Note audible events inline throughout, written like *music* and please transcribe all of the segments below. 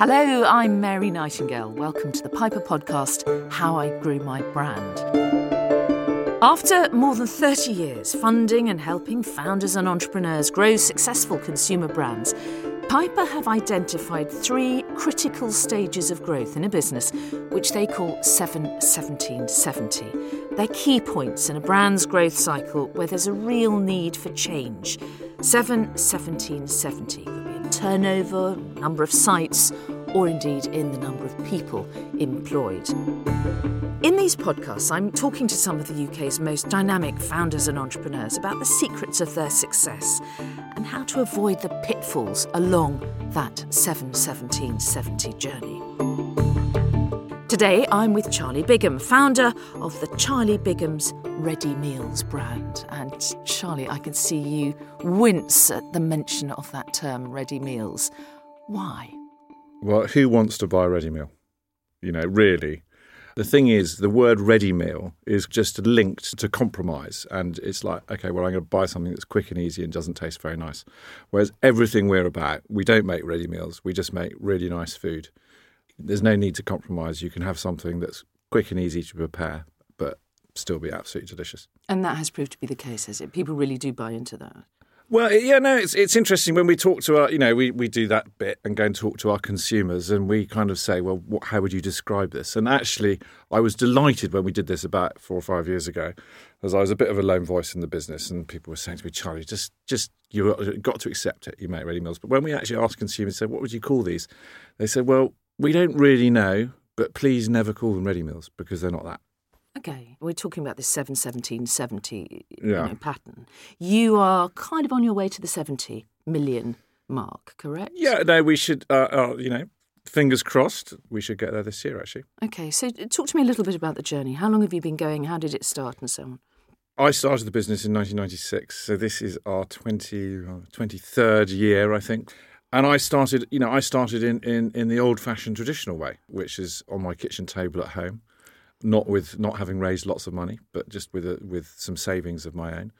Hello, I'm Mary Nightingale. Welcome to the Piper podcast, How I Grew My Brand. After more than 30 years funding and helping founders and entrepreneurs grow successful consumer brands, Piper have identified three critical stages of growth in a business, which they call 7 17 70. They're key points in a brand's growth cycle where there's a real need for change. 7 17 70 could be in turnover, number of sites, or indeed in the number of people employed. In these podcasts, I'm talking to some of the UK's most dynamic founders and entrepreneurs about the secrets of their success and how to avoid the pitfalls along that 71770 journey. Today, I'm with Charlie Bigham, founder of the Charlie Bigham's Ready Meals brand. And Charlie, I can see you wince at the mention of that term, ready meals. Why? Well, who wants to buy a ready meal? You know, really. The thing is, the word ready meal is just linked to compromise. And it's like, okay, well, I'm going to buy something that's quick and easy and doesn't taste very nice. Whereas everything we're about, we don't make ready meals, we just make really nice food. There's no need to compromise. You can have something that's quick and easy to prepare, but still be absolutely delicious. And that has proved to be the case, has it? People really do buy into that. Well, yeah, no, it's it's interesting when we talk to our, you know, we, we do that bit and go and talk to our consumers, and we kind of say, well, what, how would you describe this? And actually, I was delighted when we did this about four or five years ago, as I was a bit of a lone voice in the business, and people were saying to me, Charlie, just just you got to accept it. You make ready meals, but when we actually asked consumers, said, what would you call these? They said, well, we don't really know, but please never call them ready meals because they're not that. Okay, we're talking about this 7 17 70 Yeah. you know, pattern. You are kind of on your way to the 70 million mark, correct? Yeah, no, we should, uh, uh, you know, fingers crossed, we should get there this year, actually. Okay, so talk to me a little bit about the journey. How long have you been going? How did it start and so on? I started the business in 1996, so this is our 20, uh, 23rd year, I think. And I started, you know, I started in, in, in the old-fashioned traditional way, which is on my kitchen table at home, not with not having raised lots of money, but just with a, with some savings of my own,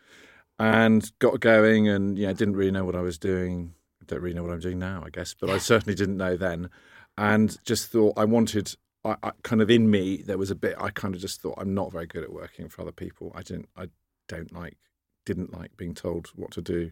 and got going. And yeah, didn't really know what I was doing. Don't really know what I'm doing now, I guess, but I certainly didn't know then. And just thought I wanted, I, I kind of in me there was a bit. I kind of just thought I'm not very good at working for other people. I didn't, I don't like, didn't like being told what to do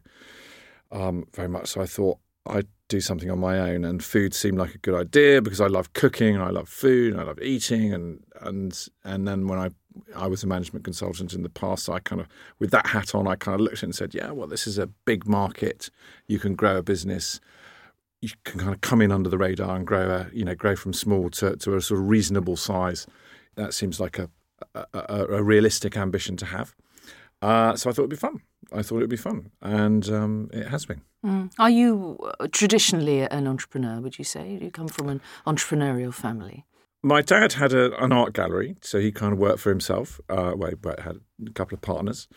um, very much. So I thought I'd do something on my own, and food seemed like a good idea because I love cooking and I love food and I love eating, and and and then when I I was a management consultant in the past, I kind of with that hat on, I kind of looked at it and said, yeah, well, this is a big market. You can grow a business. You can kind of come in under the radar and grow a you know grow from small to to a sort of reasonable size. That seems like a a, a, a realistic ambition to have. Uh, so I thought it'd be fun. I thought it'd be fun, and um, it has been. Mm. Are you uh, traditionally an entrepreneur, would you say? You come from an entrepreneurial family? My dad had a, an art gallery, so he kind of worked for himself. Uh, well, but had a couple of partners.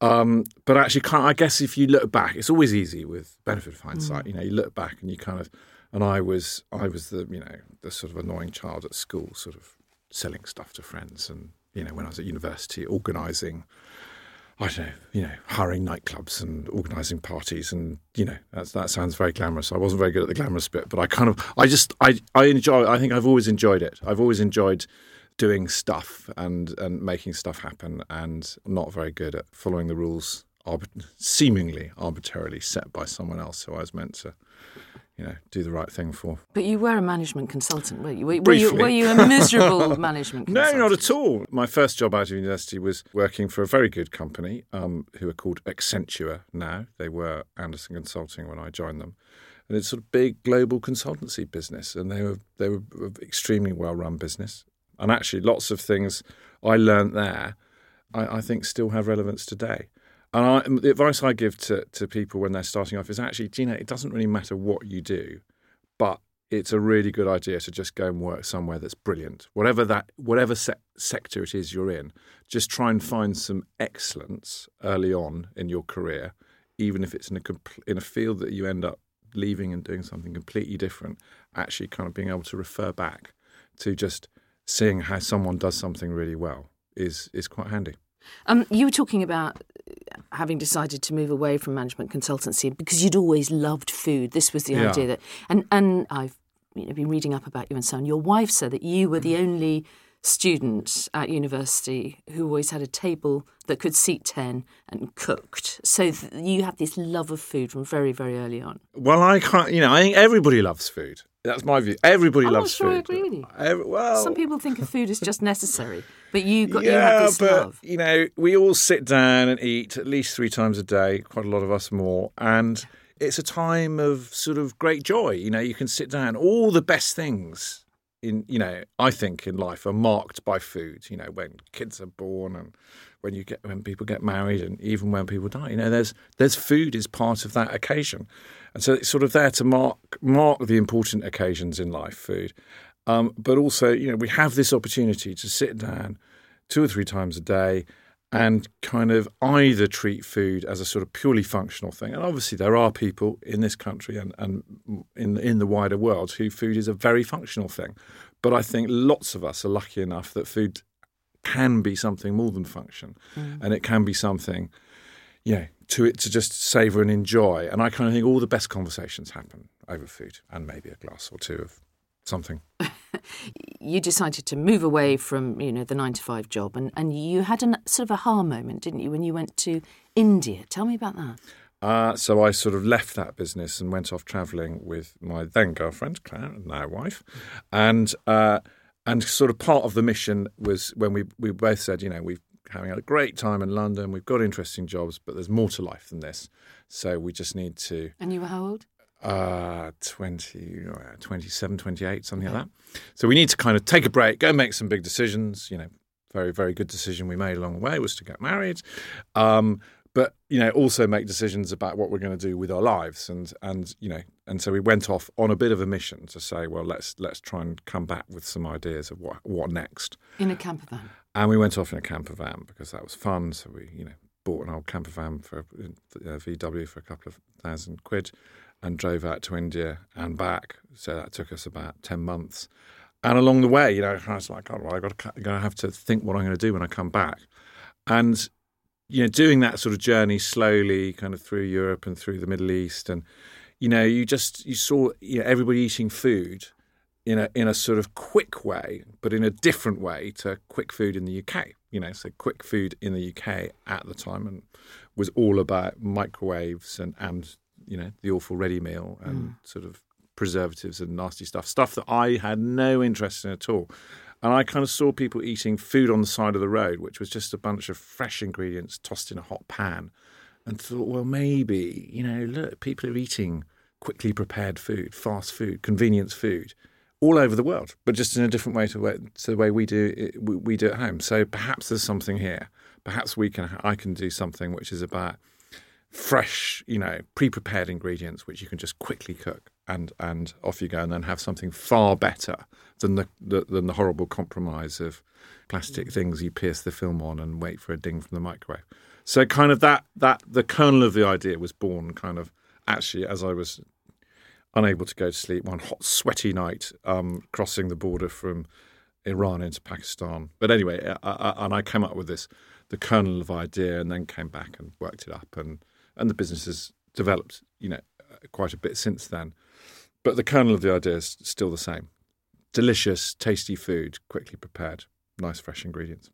Um, but actually, I guess if you look back, it's always easy with benefit of hindsight. You know, you look back and you kind of, and I was, I was the, you know, the sort of annoying child at school, sort of selling stuff to friends, and you know, when I was at university, organising. I don't know, you know, hiring nightclubs and organising parties, and you know, that's, that sounds very glamorous. I wasn't very good at the glamorous bit, but I kind of, I just, I, I enjoy. I think I've always enjoyed it. I've always enjoyed doing stuff and and making stuff happen, and not very good at following the rules, arbit- seemingly arbitrarily set by someone else who I was meant to, you know, do the right thing for. But you were a management consultant, were you? Were, were you, were you a miserable *laughs* management No, not at all. My first job out of university was working for a very good company um, who are called Accenture now. They were Andersen Consulting when I joined them. And it's sort of big global consultancy business, and they were they were an extremely well run business. And actually, lots of things I learnt there, I, I think, still have relevance today. And I, the advice I give to, to people when they're starting off is actually, you know, it doesn't really matter what you do, but it's a really good idea to just go and work somewhere that's brilliant. Whatever that, whatever se- sector it is you're in, just try and find some excellence early on in your career, even if it's in a compl- in a field that you end up leaving and doing something completely different. Actually, kind of being able to refer back to just seeing how someone does something really well is is quite handy. Um, you were talking about having decided to move away from management consultancy because you'd always loved food. This was the Yeah. idea that, and and I've you know, been reading up about you and so on. Your wife said that you were the only student at university who always had a table that could seat 10 and cooked. So th- you have this love of food from very, very early on. Well, I can't, you know, I think everybody loves food. That's my view. Everybody I'm loves not sure food. I agree with you. Well, Some people think of food as just necessary, but you got you yeah, have this but love. you know, we all sit down and eat at least three times a day. Quite a lot of us more, and it's a time of sort of great joy. You know, you can sit down. All the best things in you know, I think in life are marked by food. You know, when kids are born and when you get when people get married and even when people die. You know, there's there's food is part of that occasion, and so it's sort of there to mark mark the important occasions in life. Food. Um, but also, you know, we have this opportunity to sit down two or three times a day and kind of either treat food as a sort of purely functional thing. And obviously, there are people in this country and, and in, in the wider world who food is a very functional thing. But I think lots of us are lucky enough that food can be something more than function and it can be something, you know, to it to just savour and enjoy. And I kind of think all the best conversations happen over food and maybe a glass or two of something. You decided to move away from you know the nine to five job, and, and you had a sort of a aha moment, didn't you, when you went to India? Tell me about that. Uh, so I sort of left that business and went off travelling with my then girlfriend, Claire, now wife, and uh, and sort of part of the mission was when we we both said, you know, we've having a great time in London, we've got interesting jobs, but there's more to life than this. So we just need to And you were how old? Uh 20 uh, 27 28 something like that. So we need to kind of take a break go make some big decisions you know very very good decision we made along the way was to get married. Um but you know also make decisions about what we're going to do with our lives and and you know and so we went off on a bit of a mission to say well let's let's try and come back with some ideas of what what next. In a camper van. and we went off in a camper van because that was fun. So we, you know, bought an old camper van for uh, VW for a couple of thousand quid, and drove out to India and back. So that took us about ten months. And along the way, you know, I was like, oh, well, I've got to, going to have to think what I'm going to do when I come back. And you know, doing that sort of journey slowly, kind of through Europe and through the Middle East, and you know, you just you saw you know, everybody eating food in a in a sort of quick way, but in a different way to quick food in the UK. You know, so quick food in the UK at the time and was all about microwaves and and you know the awful ready meal and mm. sort of preservatives and nasty stuff, stuff that I had no interest in at all. And I kind of saw people eating food on the side of the road, which was just a bunch of fresh ingredients tossed in a hot pan, and thought, well, maybe you know, look, people are eating quickly prepared food, fast food, convenience food all over the world, but just in a different way to, way, to the way we do it, we, we do at home. So perhaps there's something here. Perhaps we can I can do something which is about fresh, you know, pre-prepared ingredients which you can just quickly cook and and off you go, and then have something far better than the, the than the horrible compromise of plastic things you pierce the film on and wait for a ding from the microwave. So kind of that that the kernel of the idea was born kind of actually as I was unable to go to sleep one hot, sweaty night um, crossing the border from Iran into Pakistan. But anyway, I, I, and I came up with this, the kernel of idea, and then came back and worked it up, and and the business has developed, you know, quite a bit since then. But the kernel of the idea is still the same: delicious, tasty food, quickly prepared, nice, fresh ingredients.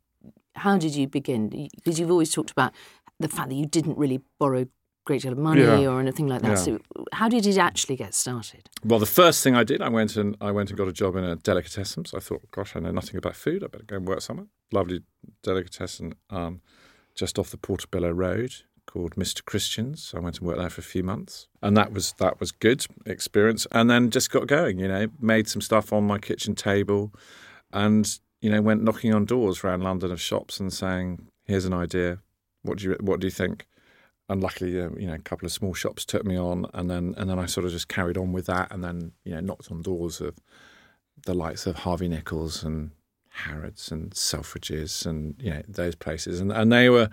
How did you begin? Because you've always talked about the fact that you didn't really borrow a great deal of money Yeah. or anything like that. Yeah. So how did it actually get started? Well, the first thing I did, I went and I went and got a job in a delicatessen. So I thought, gosh, I know nothing about food. I better go and work somewhere. Lovely delicatessen um, just off the Portobello Road called Mr. Christian's. I went and worked there for a few months, and that was that was good experience. And then just got going. You know, made some stuff on my kitchen table, and you know, went knocking on doors around London of shops and saying, "Here's an idea. What do you what do you think?" and luckily, um, you know, a couple of small shops took me on, and then and then I sort of just carried on with that, and then you know, knocked on doors of the likes of Harvey Nichols and Harrods and Selfridges and you know those places, and and they were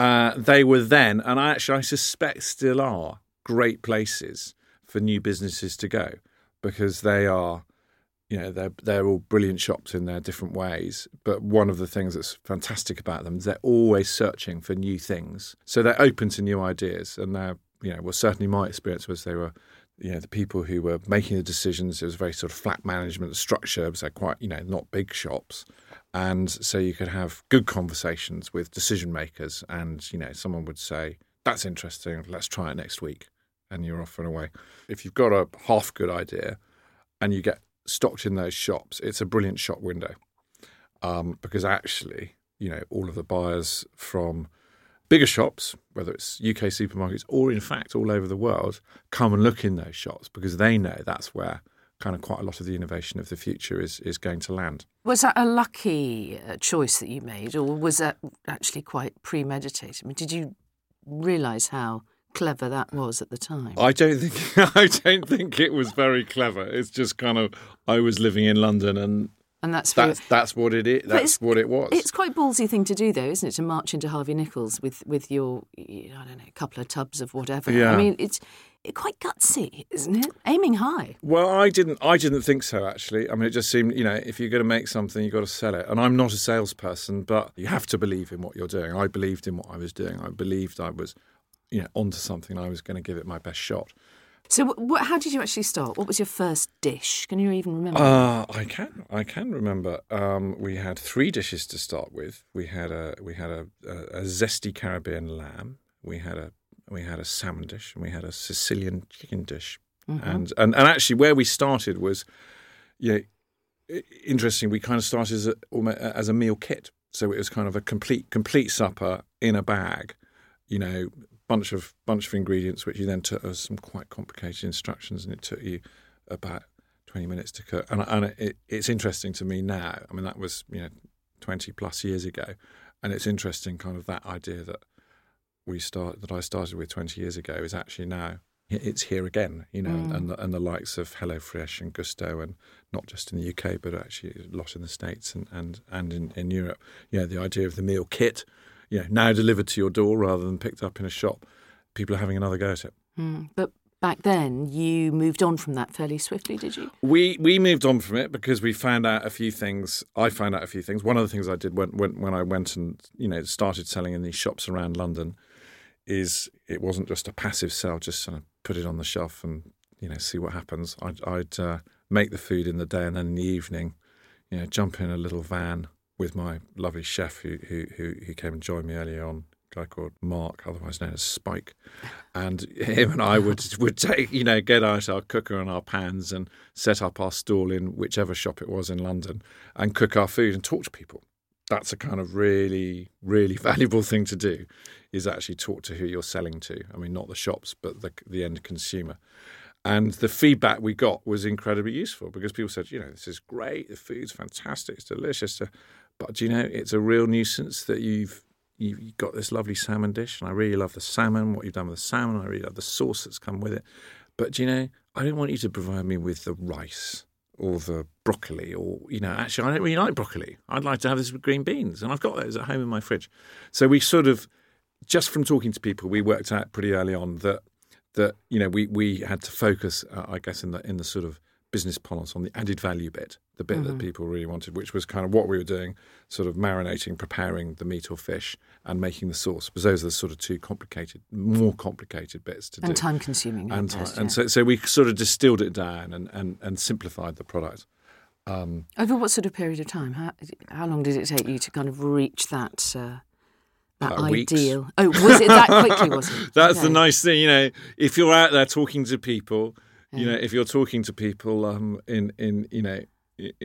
uh, they were then, and I actually I suspect still are great places for new businesses to go because they are you know they're they're all brilliant shops in their different ways but one of the things that's fantastic about them is they're always searching for new things so they're open to new ideas and they're you know well certainly my experience was they were you know the people who were making the decisions. It was very sort of flat management structure, so quite you know not big shops, and so you could have good conversations with decision makers. And you know someone would say that's interesting. Let's try it next week, and you're off and away. If you've got a half good idea, and you get stocked in those shops, it's a brilliant shop window um, because actually you know all of the buyers from bigger shops, whether it's UK supermarkets or in fact all over the world, come and look in those shops because they know that's where kind of quite a lot of the innovation of the future is is going to land. Was that a lucky uh, choice that you made, or was that actually quite premeditated? I mean, did you realise how clever that was at the time? I don't think *laughs* I don't think it was very clever. It's just kind of I was living in London and and that's that's that's what it is. That's what it was. It's quite a ballsy thing to do, though, isn't it? To march into Harvey Nichols with with your I don't know, a couple of tubs of whatever. Yeah. I mean, it's quite gutsy, isn't it? Aiming high. Well, I didn't. I didn't think so. Actually, I mean, it just seemed you know, if you're going to make something, you've got to sell it. And I'm not a salesperson, but you have to believe in what you're doing. I believed in what I was doing. I believed I was, you know, onto something. I was going to give it my best shot. So, what, how did you actually start? What was your first dish? Can you even remember? Uh, I can. I can remember. Um, we had three dishes to start with. We had a we had a, a, a, zesty Caribbean lamb. We had a we had a salmon dish, and we had a Sicilian chicken dish. Mm-hmm. And, and and actually, where we started was, yeah, interesting. We kind of started as a, as a meal kit, so it was kind of a complete complete supper in a bag. You know, bunch of bunch of ingredients, which you then took as some quite complicated instructions, and it took you about twenty minutes to cook. And, and it, it's interesting to me now. I mean, that was you know twenty plus years ago, and it's interesting, kind of that idea that we start that I started with twenty years ago is actually now it's here again, you know, mm. and the, and the likes of HelloFresh and Gousto, and not just in the UK, but actually a lot in the States and and and in, in Europe. You know, the idea of the meal kit you know, now delivered to your door rather than picked up in a shop, people are having another go at it. Mm, but back then, you moved on from that fairly swiftly, did you? We we moved on from it because we found out a few things. I found out a few things. One of the things I did when when, when I went and you know started selling in these shops around London is it wasn't just a passive sell, just sort of put it on the shelf and you know see what happens. I'd, I'd uh, make the food in the day and then in the evening, you know, jump in a little van with my lovely chef who, who, who, came and joined me earlier on, a guy called Mark, otherwise known as Spike. And him and I would, *laughs* would take, you know, get out our cooker and our pans and set up our stall in whichever shop it was in London and cook our food and talk to people. That's a kind of really, really *laughs* valuable thing to do is actually talk to who you're selling to. I mean, not the shops, but the, the end consumer. And the feedback we got was incredibly useful because people said, you know, this is great, the food's fantastic, it's delicious. Uh, but do you know, it's a real nuisance that you've you've got this lovely salmon dish, and I really love the salmon. What you've done with the salmon, I really love the sauce that's come with it. But do you know, I don't want you to provide me with the rice or the broccoli, or you know, actually, I don't really like broccoli. I'd like to have this with green beans, and I've got those at home in my fridge. So we sort of, just from talking to people, we worked out pretty early on that that you know we we had to focus, uh, I guess, in the in the sort of business parlance on the added value bit, the bit mm-hmm. that people really wanted, which was kind of what we were doing, sort of marinating, preparing the meat or fish, and making the sauce. Because those are the sort of two complicated, more complicated bits to and do. And time consuming. And, time, and so, so we sort of distilled it down and, and, and simplified the product. Um, Over what sort of period of time? How, how long did it take you to kind of reach that? Uh, that uh, ideal. Weeks. Oh, was it that quickly? Was it? *laughs* That's okay. the nice thing, you know. If you're out there talking to people, you know, if you're talking to people um, in in you know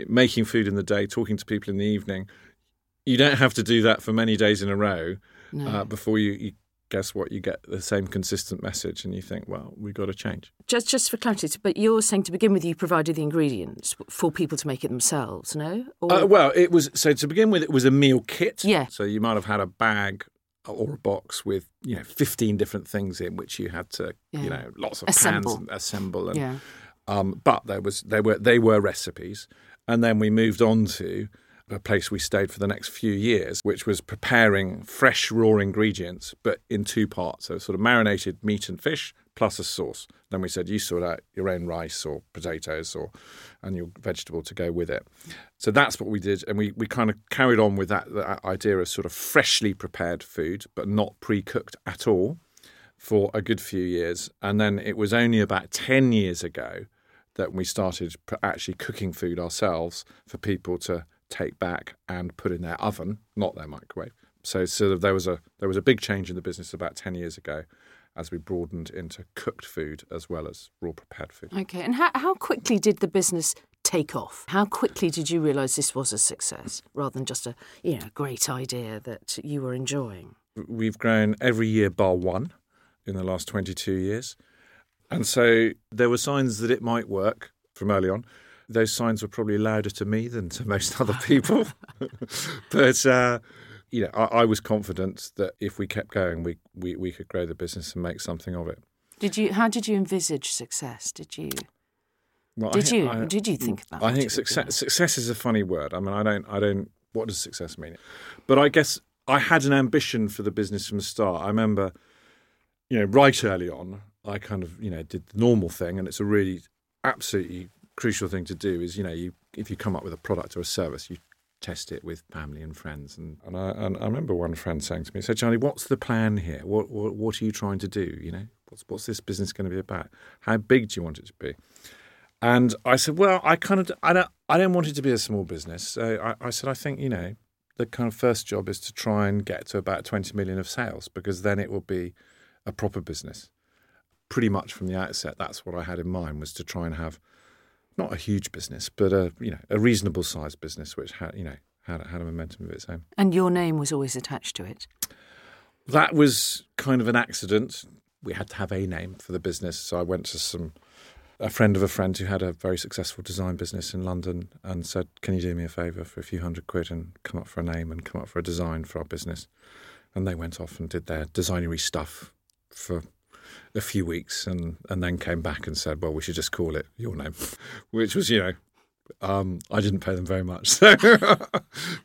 making food in the day, talking to people in the evening, you don't have to do that for many days in a row no. uh, before you, you guess what you get the same consistent message and you think well we've got to change just just for clarity but you're saying to begin with you provided the ingredients for people to make it themselves no uh, well it was so to begin with it was a meal kit yeah so you might have had a bag or a box with you know 15 different things in which you had to yeah. you know lots of assemble. pans and assemble and yeah. um, but there was they were they were recipes and then we moved on to a place we stayed for the next few years, which was preparing fresh raw ingredients, but in two parts. So, sort of marinated meat and fish plus a sauce. Then we said, you sort out your own rice or potatoes or and your vegetable to go with it. So that's what we did, and we, we kind of carried on with that, that idea of sort of freshly prepared food, but not pre cooked at all for a good few years. And then it was only about 10 years ago that we started actually cooking food ourselves for people to take back and put in their oven, not their microwave. So sort of there was a there was a big change in the business about 10 years ago as we broadened into cooked food as well as raw prepared food. Okay, and how, how quickly did the business take off? How quickly did you realise this was a success rather than just a you know great idea that you were enjoying? We've grown every year bar one in the last 22 years. And so there were signs that it might work from early on. Those signs were probably louder to me than to most other *laughs* people. *laughs* but, uh, you know, I, I, was confident that if we kept going, we, we, we could grow the business and make something of it. Did you? How did you envisage success? Did you? Well, did I, you? I, did you think about? I think success. Success is a funny word. I mean, I don't. I don't. What does success mean? But I guess I had an ambition for the business from the start. I remember, you know, right early on, I kind of, you know, did the normal thing, and it's a really absolutely crucial thing to do. Is you know, you if you come up with a product or a service, you test it with family and friends. And and I, and I remember one friend saying to me, "So Charlie, what's the plan here? What, what what are you trying to do? You know, what's what's this business going to be about? How big do you want it to be?" And I said, "Well, I kind of I don't I don't want it to be a small business." So I, I said, "I think you know." the kind of first job is to try and get to about 20 million of sales because then it will be a proper business. Pretty much from the outset, that's what I had in mind was to try and have not a huge business, but a you know a reasonable sized business which had you know had had a momentum of its own. And your name was always attached to it. That was kind of an accident. We had to have a name for the business, so I went to some a friend of a friend who had a very successful design business in London and said, Can you do me a favour for a few hundred quid and come up for a name and come up for a design for our business? And they went off and did their designery stuff for a few weeks and, and then came back and said, Well, we should just call it your name, *laughs* which was, you know, um, I didn't pay them very much. *laughs* So,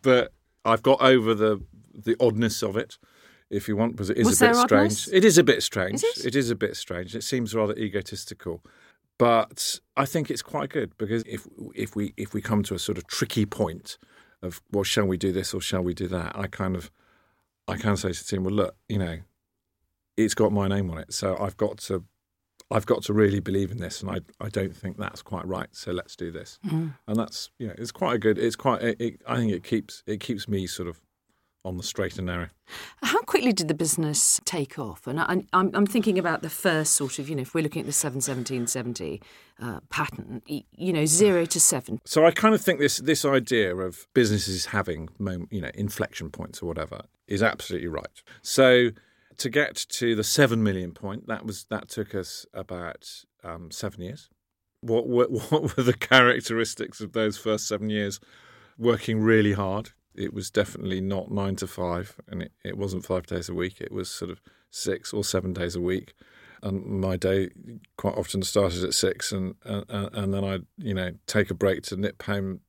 but I've got over the the oddness of it if you want, because it is was a bit strange. Oddness? It is a bit strange. Is it? it is a bit strange. It seems rather egotistical. But I think it's quite good because if if we if we come to a sort of tricky point of well, shall we do this or shall we do that? I kind of I can say to the team, well, look, you know, it's got my name on it, so I've got to I've got to really believe in this, and I I don't think that's quite right. So let's do this, mm. and that's you know, it's quite a good. It's quite. It, it, I think it keeps it keeps me sort of on the straight and narrow. How quickly did the business take off? And I, am I'm thinking about the first sort of, you know, if we're looking at the 71770 uh, pattern, you know, zero to seven. So I kind of think this this idea of businesses having, you know, inflection points or whatever is absolutely right. So to get to the seven million point, that was that took us about um, seven years. What, what *laughs* what were the characteristics of those first seven years? Working really hard, it was definitely not nine to five, and it, it wasn't five days a week. It was sort of six or seven days a week. And my day quite often started at six, and and, and then I'd you know take a break to nip home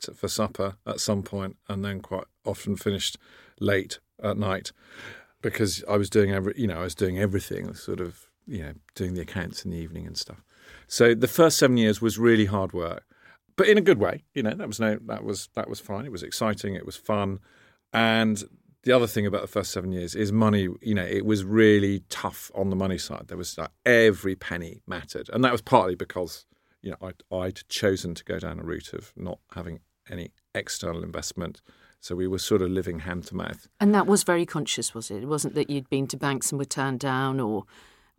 to, for supper at some point, and then quite often finished late at night because I was doing every you know I was doing everything, sort of you know doing the accounts in the evening and stuff. So the first seven years was really hard work but in a good way. You know, that was no, that was that was fine. It was exciting. It was fun, and the other thing about the first seven years is money. You know, it was really tough on the money side. There was like, every penny mattered, and that was partly because you know I'd, I'd chosen to go down a route of not having any external investment. So we were sort of living hand to mouth. And that was very conscious, was it? It wasn't that you'd been to banks and were turned down or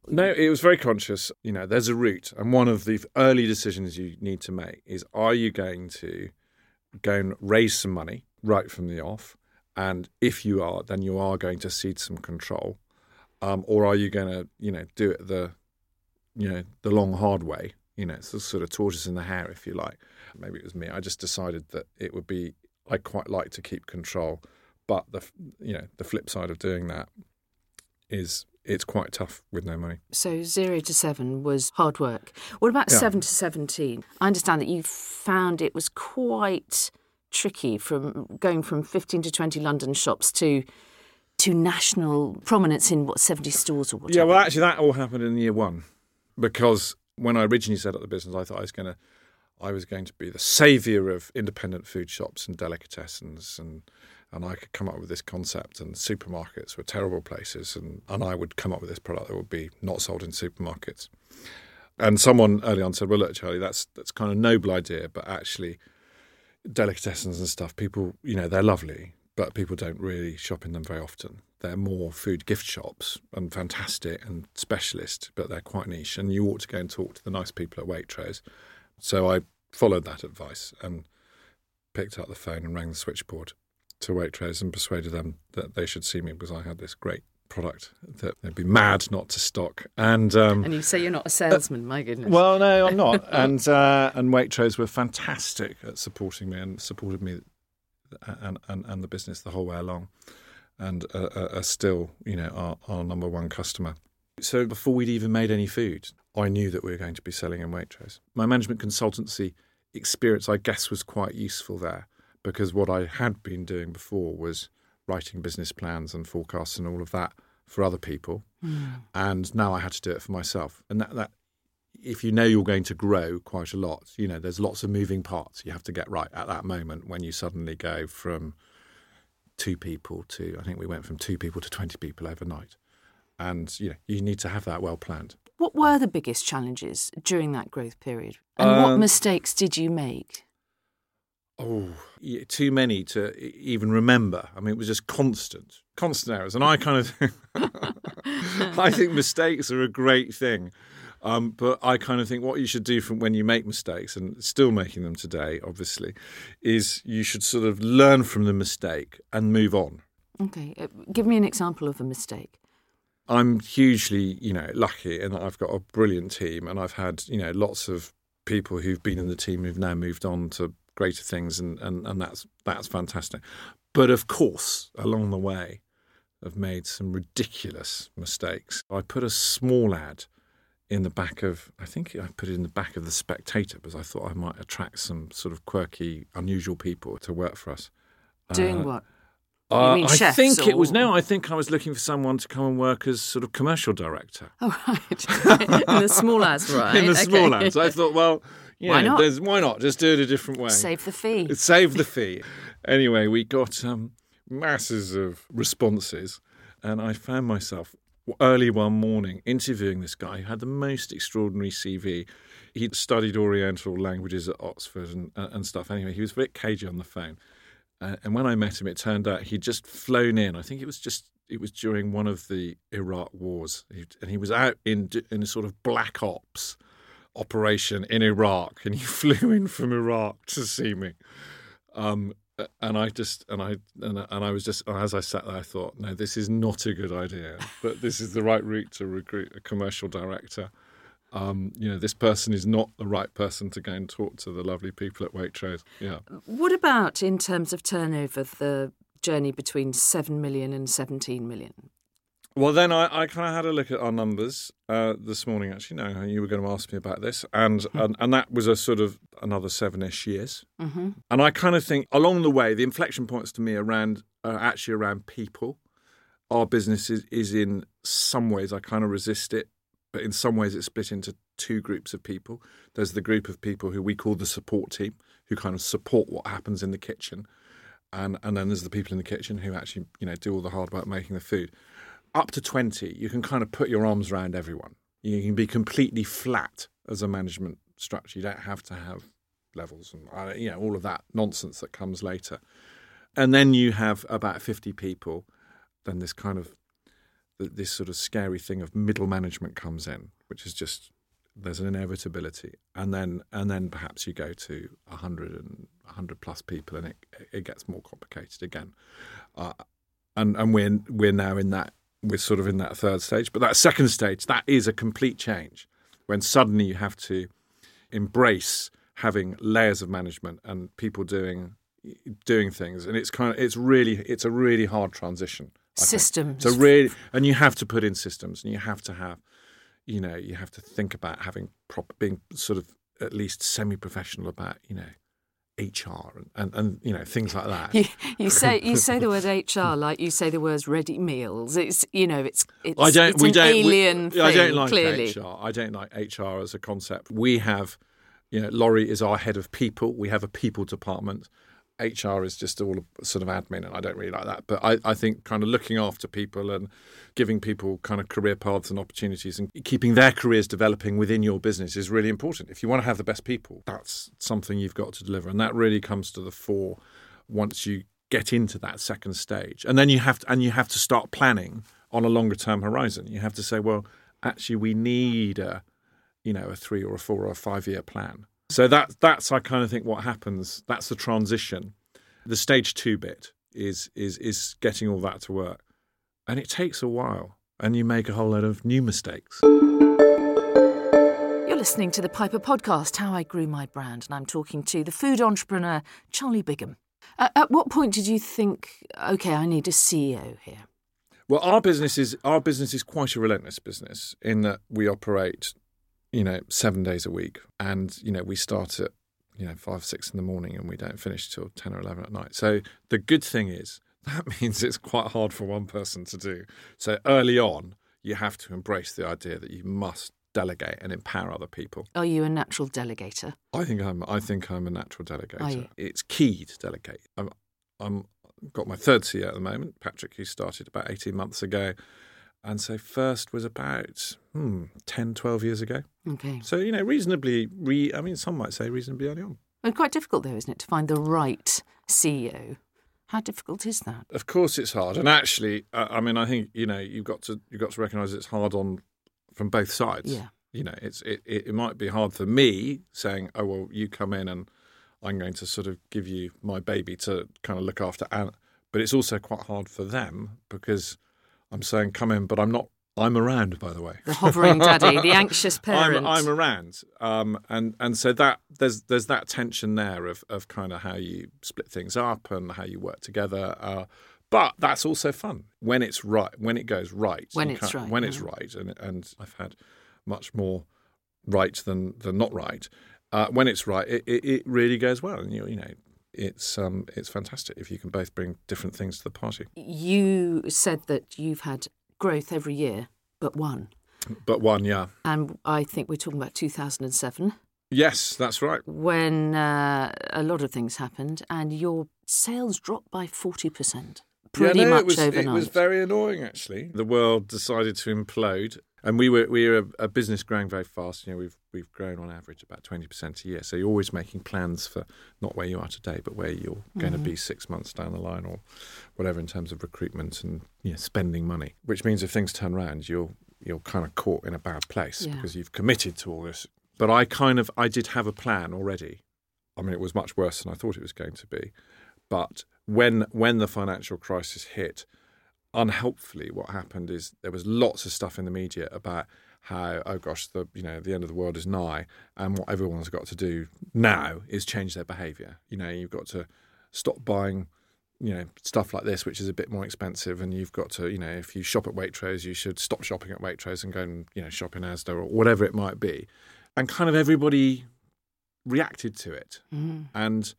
no, it was very conscious. You know, there's a route, and one of the early decisions you need to make is: Are you going to go and raise some money right from the off? And if you are, then you are going to cede some control, um, or are you going to, you know, do it the, you know, the long hard way? You know, it's the sort of tortoise in the hare, if you like. Maybe it was me. I just decided that it would be. I quite like to keep control, but the, you know, the flip side of doing that is it's quite tough with no money. So zero to seven was hard work. What about yeah. seven to seventeen? I understand that you found it was quite tricky from going from fifteen to twenty London shops to to national prominence in what seventy stores or whatever. Yeah, well, actually, that all happened in year one because when I originally set up the business, I thought I was going to. I was going to be the saviour of independent food shops and delicatessens and and I could come up with this concept, and supermarkets were terrible places, and, and I would come up with this product that would be not sold in supermarkets. And someone early on said, "Well, look, Charlie, that's that's kind of a noble idea, but actually, delicatessens and stuff, people, you know, they're lovely, but people don't really shop in them very often. They're more food gift shops and fantastic and specialist, but they're quite niche. And you ought to go and talk to the nice people at Waitrose." So I followed that advice and picked up the phone and rang the switchboard to Waitrose and persuaded them that they should see me because I had this great product that they'd be mad not to stock. And um, and you say you're not a salesman, my goodness. Well, no, I'm not. *laughs* and uh, and Waitrose were fantastic at supporting me and supported me and and, and the business the whole way along, and uh, uh are still, you know, our, our number one customer. So before we'd even made any food, I knew that we were going to be selling in Waitrose. My management consultancy experience, I guess, was quite useful there because what I had been doing before was writing business plans and forecasts and all of that for other people, mm. and now I had to do it for myself. And that, that, if you know you're going to grow quite a lot, you know there's lots of moving parts you have to get right at that moment when you suddenly go from two people to I think we went from two people to twenty people overnight, and you know you need to have that well planned. What were the biggest challenges during that growth period, and um, what mistakes did you make? Oh, too many to even remember. I mean, it was just constant, constant errors. And I kind of, *laughs* I think mistakes are a great thing. Um, but I kind of think what you should do from when you make mistakes, and still making them today, obviously, is you should sort of learn from the mistake and move on. Okay, uh, give me an example of a mistake. I'm hugely, you know, lucky in that I've got a brilliant team, and I've had, you know, lots of people who've been in the team who've now moved on to greater things, and, and, and that's that's fantastic. But of course, along the way, I've made some ridiculous mistakes. I put a small ad in the back of, I think I put it in the back of the Spectator because I thought I might attract some sort of quirky, unusual people to work for us. Doing uh, what? Uh, I think or... it was now. I think I was looking for someone to come and work as sort of commercial director. *laughs* Oh right, *laughs* in the small ads, right? *laughs* In the okay. small ads, I thought, well, yeah, why not? why not? Just do it a different way. Save the fee. Save the fee. anyway, we got um, masses of responses, and I found myself early one morning interviewing this guy who had the most extraordinary CV. He'd studied Oriental languages at Oxford and, uh, and stuff. Anyway, he was a bit cagey on the phone. Uh, and when I met him, it turned out he'd just flown in. I think it was just it was during one of the Iraq wars, he, and he was out in in a sort of black ops operation in Iraq, and he *laughs* flew in from Iraq to see me. Um, and I just and I and, and I was just as I sat there, I thought, no, this is not a good idea. But this is the right route to recruit a commercial director. Um, you know, this person is not the right person to go and talk to the lovely people at Waitrose. Yeah. What about in terms of turnover, the journey between seven million and seventeen million? Well, then I, I kind of had a look at our numbers uh, this morning. Actually, no, you were going to ask me about this, and mm-hmm. and, and, that was a sort of another seven-ish years. Mm-hmm. And I kind of think along the way, the inflection points to me around uh, actually around people. Our business is, is in some ways I kind of resist it, but in some ways it's split into two groups of people. There's the group of people who we call the support team, who kind of support what happens in the kitchen, and and then there's the people in the kitchen who actually you know do all the hard work making the food up to 20, you can kind of put your arms around everyone. You can be completely flat as a management structure. You don't have to have levels and uh, you know all of that nonsense that comes later. And then you have about 50 people. Then this kind of this sort of scary thing of middle management comes in, which is just there's an inevitability, and then and then perhaps you go to 100 and 100 plus people, and it it gets more complicated again. Uh, and and we're we're now in that we're sort of in that third stage. But that second stage, that is a complete change when suddenly you have to embrace having layers of management and people doing doing things and it's kind of it's really it's a really hard transition systems so really and you have to put in systems and you have to have you know you have to think about having proper being sort of at least semi-professional about you know HR and, and, and, you know things like that. You, you, say you say the word *laughs* HR like you say the words ready meals. It's you know it's it's, I don't, it's we an don't, alien we, thing. I don't like clearly. HR. I don't like HR as a concept. We have, you know, Laurie is our head of people. We have a people department, HR is just all sort of admin, and I don't really like that. But I, I think kind of looking after people and giving people kind of career paths and opportunities and keeping their careers developing within your business is really important. If you want to have the best people, that's something you've got to deliver, and that really comes to the fore once you get into that second stage, and then you have to and you have to start planning on a longer term horizon. You have to say, well, actually, we need a you know a three or a four or a five year plan so that that's I kind of think what happens. That's the transition. The stage two bit is is is getting all that to work, and it takes a while, and you make a whole lot of new mistakes. You're listening to the Piper Podcast, How I Grew My Brand, and I'm talking to the food entrepreneur Charlie Bigham. Uh, at what point did you think, okay, I need a CEO here? Well, our business is our business is quite a relentless business in that we operate you know, seven days a week. And, you know, we start at, you know, five, six in the morning and we don't finish till 10 or 11 at night. So the good thing is *laughs* that means it's quite hard for one person to do. So early on, you have to embrace the idea that you must delegate and empower other people. Are you a natural delegator? I think I'm. I think I'm a natural delegator. It's key to delegate. I'm. I'm got my third CEO at the moment, Patrick, who started about 18 months ago. And so first was about hmm, 10, 12 years ago. Okay. So, you know, reasonably, re- I mean, some might say reasonably early on. It's quite difficult, though, isn't it, to find the right CEO? How difficult is that? Of course, it's hard. And actually, uh, I mean, I think you know you've got to you've got to recognise it's hard on from both sides. Yeah. You know, it's it, it might be hard for me saying, "Oh well, you come in and I'm going to sort of give you my baby to kind of look after," and but it's also quite hard for them because I'm saying come in, but I'm not. I'm around, by the way. The hovering daddy, the *laughs* anxious parent. I'm, I'm around, um, and and so that there's there's that tension there of of kind of how you split things up and how you work together. Uh, but that's also fun when it's right, when it goes right. When it's right. When yeah. it's right, and and I've had much more right than than not right. Uh, when it's right, it, it, it, really goes well, and you you know it's um, it's fantastic if you can both bring different things to the party. You said that you've had growth every year, but one. But one, yeah. And I think we're talking about 2007. Yes, that's right. When uh, a lot of things happened, and your sales dropped by forty percent, pretty yeah, no, much it was, overnight. It was very annoying, actually. The world decided to implode, and we were we were a, a, business growing very fast. You know, we've we've grown on average about twenty percent a year. So you're always making plans for not where you are today, but where you're mm-hmm. going to be six months down the line or whatever in terms of recruitment and you know, spending money. Which means if things turn around, you're you're kind of caught in a bad place yeah. because you've committed to all this. But I kind of I did have a plan already. I mean, it was much worse than I thought it was going to be. But when when the financial crisis hit unhelpfully, what happened is there was lots of stuff in the media about how oh gosh the you know the end of the world is nigh and what everyone's got to do now is change their behavior you know you've got to stop buying you know stuff like this which is a bit more expensive and you've got to you know if you shop at Waitrose you should stop shopping at Waitrose and go and you know shop in Asda or whatever it might be and kind of everybody reacted to it mm. and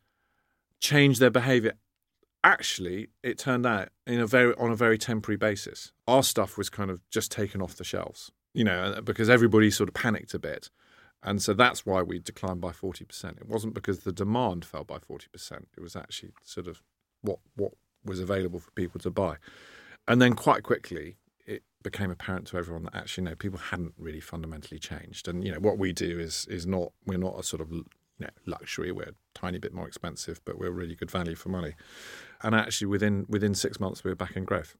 changed their behavior actually it turned out in a very on a very temporary basis. Our stuff was kind of just taken off the shelves you know uh, because everybody sort of panicked a bit. And so that's why we declined by 40% it wasn't because the demand fell by 40% it was actually sort of what what was available for people to buy. And then quite quickly it became apparent to everyone that actually no people hadn't really fundamentally changed. And you know what we do is is not we're not a sort of you know, luxury. We're a tiny bit more expensive, but we're really good value for money. And actually, within within six months, we were back in growth.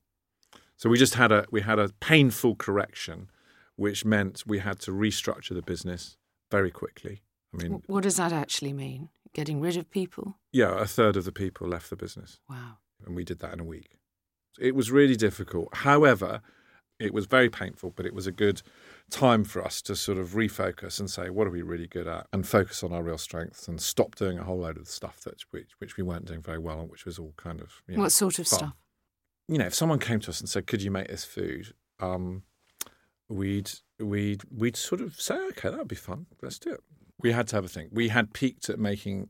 So we just had a we had a painful correction, which meant we had to restructure the business very quickly. I mean, what does that actually mean? Getting rid of people? Yeah, a third of the people left the business. Wow. And we did that in a week. It was really difficult. However, it was very painful, but it was a good time for us to sort of refocus and say, what are we really good at, and focus on our real strengths, and stop doing a whole load of the stuff that which, which we weren't doing very well, and which was all kind of you know, what sort of fun. stuff. You know, if someone came to us and said, "Could you make this food?" Um, we'd we'd we'd sort of say, "Okay, that would be fun. Let's do it." We had to have a thing. We had peaked at making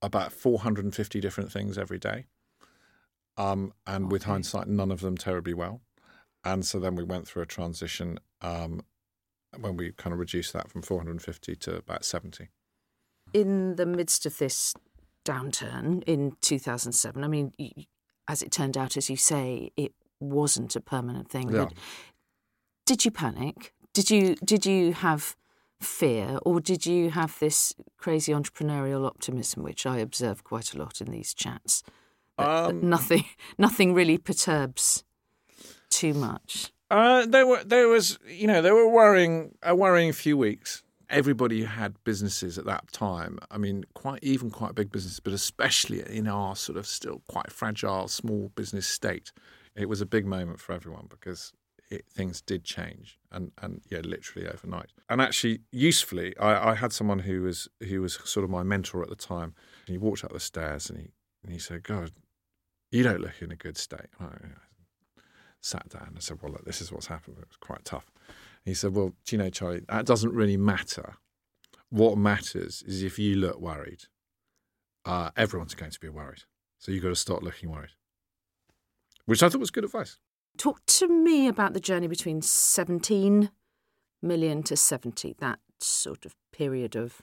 about 450 different things every day. Um, and okay. with hindsight, none of them terribly well. And so then we went through a transition um, when we kind of reduced that from 450 to about 70. In the midst of this downturn in 2007. I mean, as it turned out, as you say, it wasn't a permanent thing. Yeah. Did you panic? Did you did you have fear, or did you have this crazy entrepreneurial optimism, which I observe quite a lot in these chats? Um, nothing *laughs* nothing really perturbs too much. Uh, there were there was you know there were worrying a worrying few weeks. Everybody had businesses at that time. I mean, quite even quite big businesses, but especially in our sort of still quite fragile small business state, it was a big moment for everyone because it, things did change and and yeah, literally overnight. And actually, usefully, I, I had someone who was who was sort of my mentor at the time. And he walked up the stairs and he and he said, "God, you don't look in a good state." I, sat down and said, Well, look, this is what's happened. It was quite tough. He said, Well, do you know, Charlie, that doesn't really matter. What matters is if you look worried, uh, everyone's going to be worried. So you've got to start looking worried, which I thought was good advice. Talk to me about the journey between 17 million to 70, that sort of period of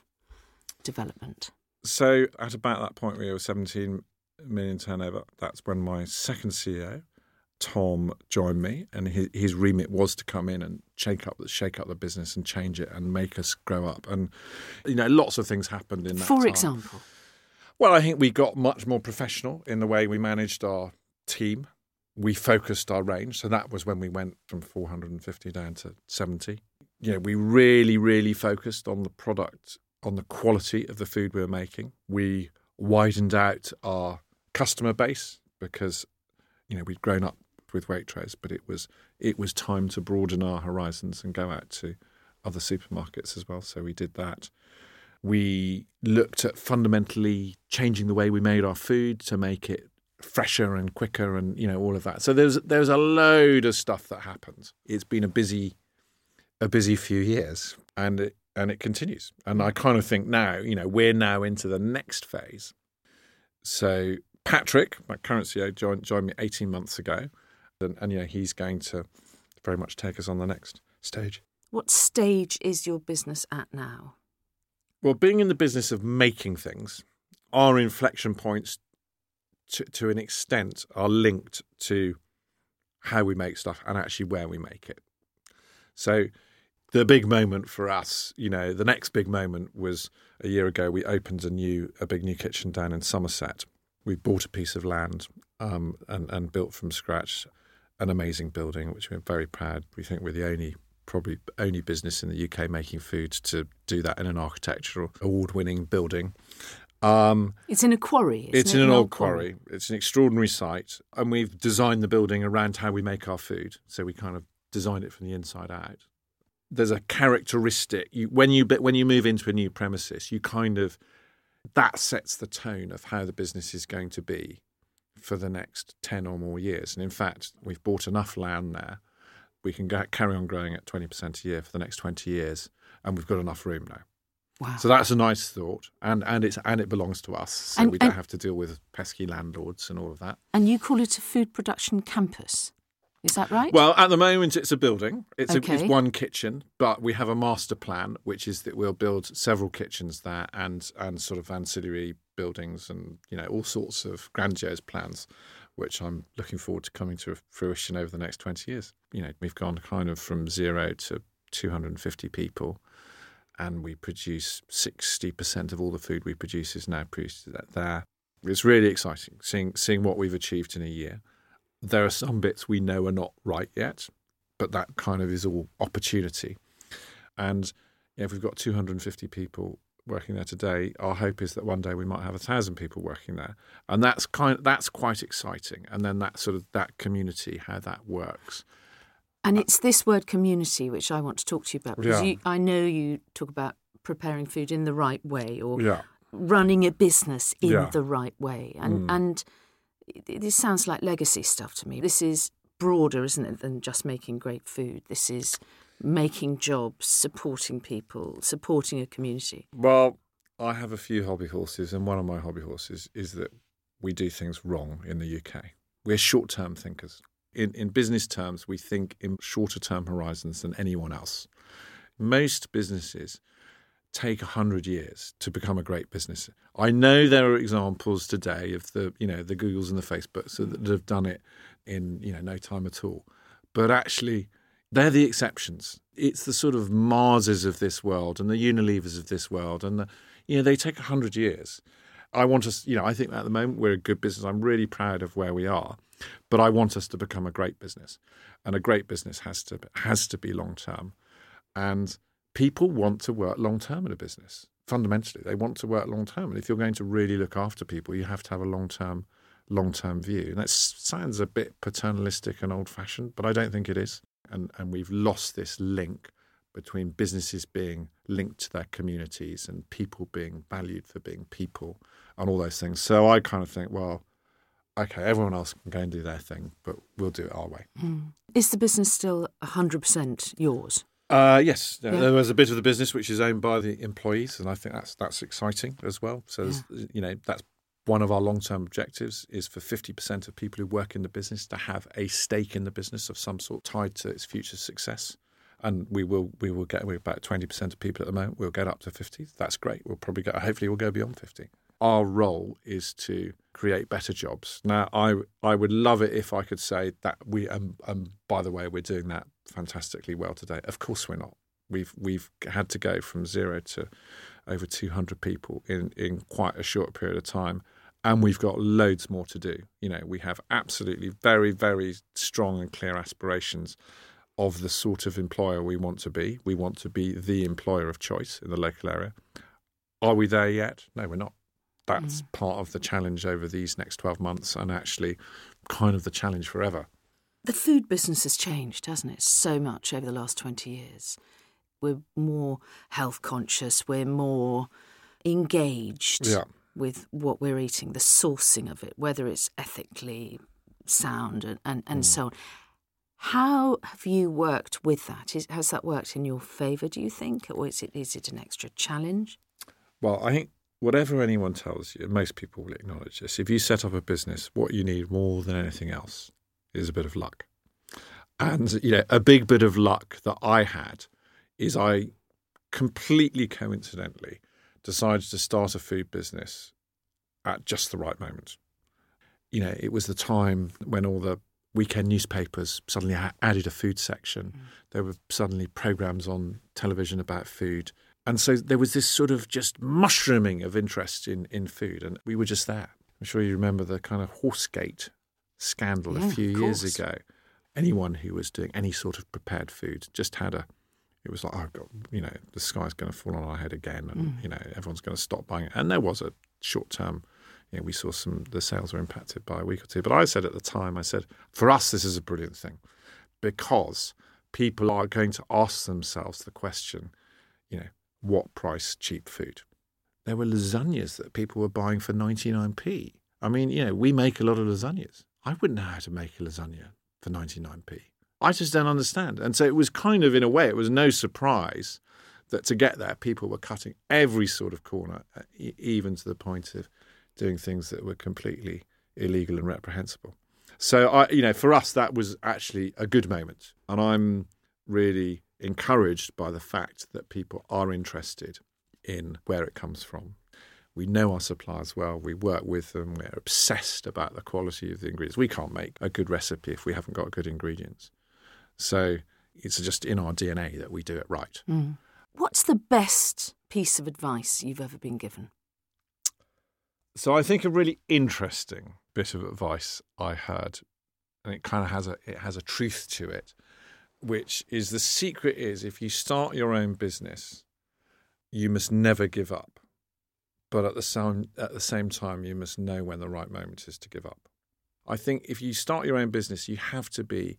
development. So at about that point, we were 17 million turnover. That's when my second CEO, Tom, joined me, and his, his remit was to come in and shake up, shake up the business and change it and make us grow up. And you know, lots of things happened in that. For time. example, Well, I think we got much more professional in the way we managed our team. We focused our range. So that was when we went from 450 down to 70. You know, we really, really focused on the product, on the quality of the food we were making. We widened out our customer base because, you know, we'd grown up with Waitrose, but it was it was time to broaden our horizons and go out to other supermarkets as well. So we did that. We looked at fundamentally changing the way we made our food to make it fresher and quicker and you know all of that. So there's there's a load of stuff that happened it's been a busy a busy few years and it and it continues. And i kind of think now you know we're now into the next phase. So patrick my current ceo joined, joined me 18 months ago and, and you know he's going to very much take us on the next stage what stage is your business at now? Well, being in the business of making things, our inflection points to, to an extent are linked to how we make stuff and actually where we make it. So, the big moment for us, you know, the next big moment was a year ago. We opened a new, a big new kitchen down in Somerset. We bought a piece of land um, and, and built from scratch an amazing building, which we're very proud. We think we're the only probably only business in the UK making food to do that in an architectural award-winning building. Um, It's in a quarry. isn't it's it? in an old quarry. It's an extraordinary site, and we've designed the building around how we make our food. So we kind of designed it from the inside out. There's a characteristic you, when you when you move into a new premises, you kind of that sets the tone of how the business is going to be for the next ten or more years. And in fact, we've bought enough land there we can go, carry on growing at 20% a year for the next 20 years and we've got enough room now Wow. so that's a nice thought and and it's and it belongs to us so And- we don't have to deal with pesky landlords and all of that and you call it a food production campus. Is that right? well at the moment it's a building it's, a, it's one kitchen but we have a master plan which is that we'll build several kitchens there and and sort of ancillary buildings and you know all sorts of grandiose plans which I'm looking forward to coming to fruition over the next 20 years. You know, we've gone kind of from zero to 250 people, and we produce 60% of all the food we produce is now produced there. It's really exciting seeing seeing what we've achieved in a year. There are some bits we know are not right yet, but that kind of is all opportunity. And if we've got 250 people working there today, our hope is that one day we might have a thousand people working there, and that's kind that's quite exciting. And then that sort of that community, how that works. And it's this word community which I want to talk to you about because Yeah. you, I know you talk about preparing food in the right way or Yeah, running a business in Yeah. the right way. And Mm. and this sounds like legacy stuff to me. This is broader, isn't it, than just making great food. This is making jobs, supporting people, supporting a community. Well, I have a few hobby horses, and one of my hobby horses is that we do things wrong in the UK. We're short term thinkers. In, in business terms, we think in shorter term horizons than anyone else. Most businesses take 100 years to become a great business. I know there are examples today of the, you know, the Googles and the Facebooks that have done it in, you know, no time at all. But actually, they're the exceptions. It's the sort of Marses of this world and the Unilevers of this world. And, the, you know, they take 100 years. I want us, you know, I think at the moment we're a good business. I'm really proud of where we are, but I want us to become a great business. And a great business has to has to be long term. And people want to work long term in a business. Fundamentally, they want to work long term. And if you're going to really look after people, you have to have a long term long term view. And that sounds a bit paternalistic and old fashioned, but I don't think it is. And and we've lost this link between businesses being linked to their communities and people being valued for being people and all those things. So I kind of think, well, okay, everyone else can go and do their thing, but we'll do it our way. Mm. Is the business still 100% yours? Uh, yes, yeah. there was a bit of the business which is owned by the employees, and I think that's that's exciting as well. So yeah. you know that's one of our long term objectives is for fifty percent of people who work in the business to have a stake in the business of some sort tied to its future success. And we will we will get we're about twenty percent of people at the moment. We'll get up to fifty. That's great. We'll probably go. Hopefully, we'll go beyond fifty. Our role is to create better jobs. Now, I I would love it if I could say that we um, um by the way we're doing that fantastically well today. Of course, we're not. We've we've had to go from zero to over 200 people in in quite a short period of time, and we've got loads more to do. You know, we have absolutely very very strong and clear aspirations of the sort of employer we want to be. We want to be the employer of choice in the local area. Are we there yet? No, we're not. That's mm. part of the challenge over these next 12 months and actually kind of the challenge forever. The food business has changed, hasn't it? So much over the last 20 years. We're more health conscious, we're more engaged yeah. With what we're eating, the sourcing of it, whether it's ethically sound and, and, and mm. so on. How have you worked with that? Is, has that worked in your favour, do you think? Or is it, is it an extra challenge? Well, I think whatever anyone tells you, most people will acknowledge this. If you set up a business, what you need more than anything else is a bit of luck. And you know, a big bit of luck that I had is I completely coincidentally decided to start a food business at just the right moment. You know, it was the time when all the weekend newspapers suddenly added a food section. Mm. There were suddenly programs on television about food. And so there was this sort of just mushrooming of interest in, in food. And we were just there. I'm sure you remember the kind of Horsegate scandal yeah, a few years ago. Anyone who was doing any sort of prepared food just had a. It was like, oh God, you know, the sky's going to fall on our head again, and mm. you know, everyone's going to stop buying it. And there was a short term. You know, we saw some the sales were impacted by a week or two. But I said at the time, I said, for us, this is a brilliant thing because people are going to ask themselves the question, you know, what price cheap food? There were lasagnas that people were buying for 99p. I mean, you know, we make a lot of lasagnas. I wouldn't know how to make a lasagna for 99p. I just don't understand. And so it was kind of, in a way, it was no surprise that to get there, people were cutting every sort of corner, uh, even to the point of doing things that were completely illegal and reprehensible. So, I, you know, for us, that was actually a good moment. And I'm really encouraged by the fact that people are interested in where it comes from we know our suppliers well. We work with them. We're obsessed about the quality of the ingredients. We can't make a good recipe if we haven't got good ingredients. So it's just in our DNA that we do it right. Mm. What's the best piece of advice you've ever been given? So I think a really interesting bit of advice I heard, and it kind of has a it has a truth to it, which is the secret is if you start your own business, you must never give up but at the same at the same time, you must know when the right moment is to give up. I think if you start your own business, you have to be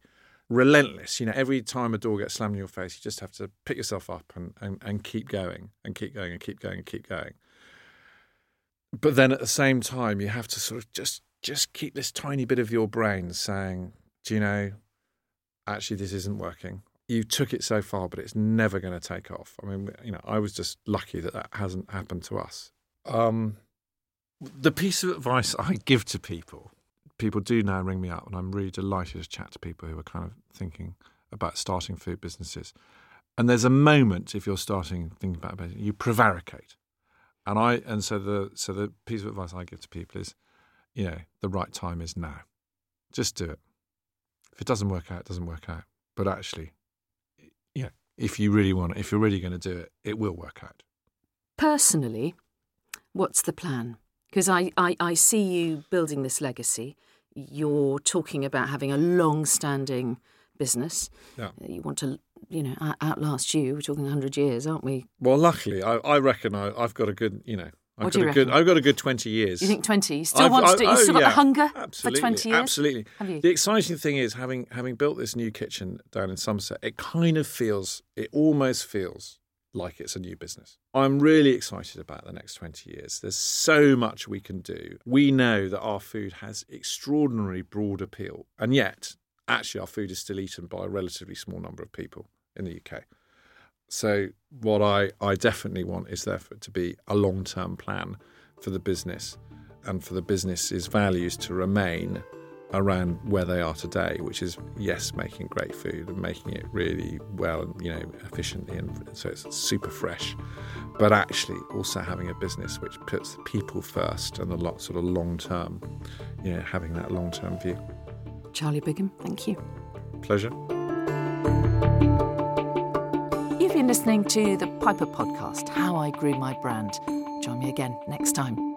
relentless. You know, every time a door gets slammed in your face, you just have to pick yourself up and, and, and keep going and keep going and keep going and keep going. But then at the same time, you have to sort of just just keep this tiny bit of your brain saying, "Do you know? Actually, this isn't working. You took it so far, but it's never going to take off." I mean, you know, I was just lucky that that hasn't happened to us. Um, the piece of advice I give to people, people do now ring me up, and I'm really delighted to chat to people who are kind of thinking about starting food businesses. And there's a moment if you're starting thinking about it, you prevaricate. And I and so the so the piece of advice I give to people is, you know, the right time is now. Just do it. If it doesn't work out, it doesn't work out. But actually, yeah, if you really want it, if you're really going to do it, it will work out. Personally, what's the plan? Because I, I, I see you building this legacy. You're talking about having a long standing business. Yeah. You want to, you know, outlast you. We're talking 100 years, aren't we? Well, luckily, I, I reckon I, I've got a good, you know, I've What got a good. I've got a good twenty years. You think 20? You still I've- want to do You oh, still got yeah, the hunger absolutely, for 20 years? Absolutely. Have you? The exciting thing is having having built this new kitchen down in Somerset, it kind of feels, it almost feels like it's a new business. I'm really excited about the next 20 years. There's so much we can do. We know that our food has extraordinary broad appeal, and yet, actually, our food is still eaten by a relatively small number of people in the UK. So, what I, I definitely want is there for it to be a long term plan for the business and for the business's values to remain around where they are today, which is yes, making great food and making it really well and you know efficiently, and so it's super fresh, but actually also having a business which puts the people first and the lot sort of long term, you know, having that long term view. Charlie Bigham, thank you. Pleasure. You've been listening to the Piper Podcast, How I Grew My Brand. Join me again next time.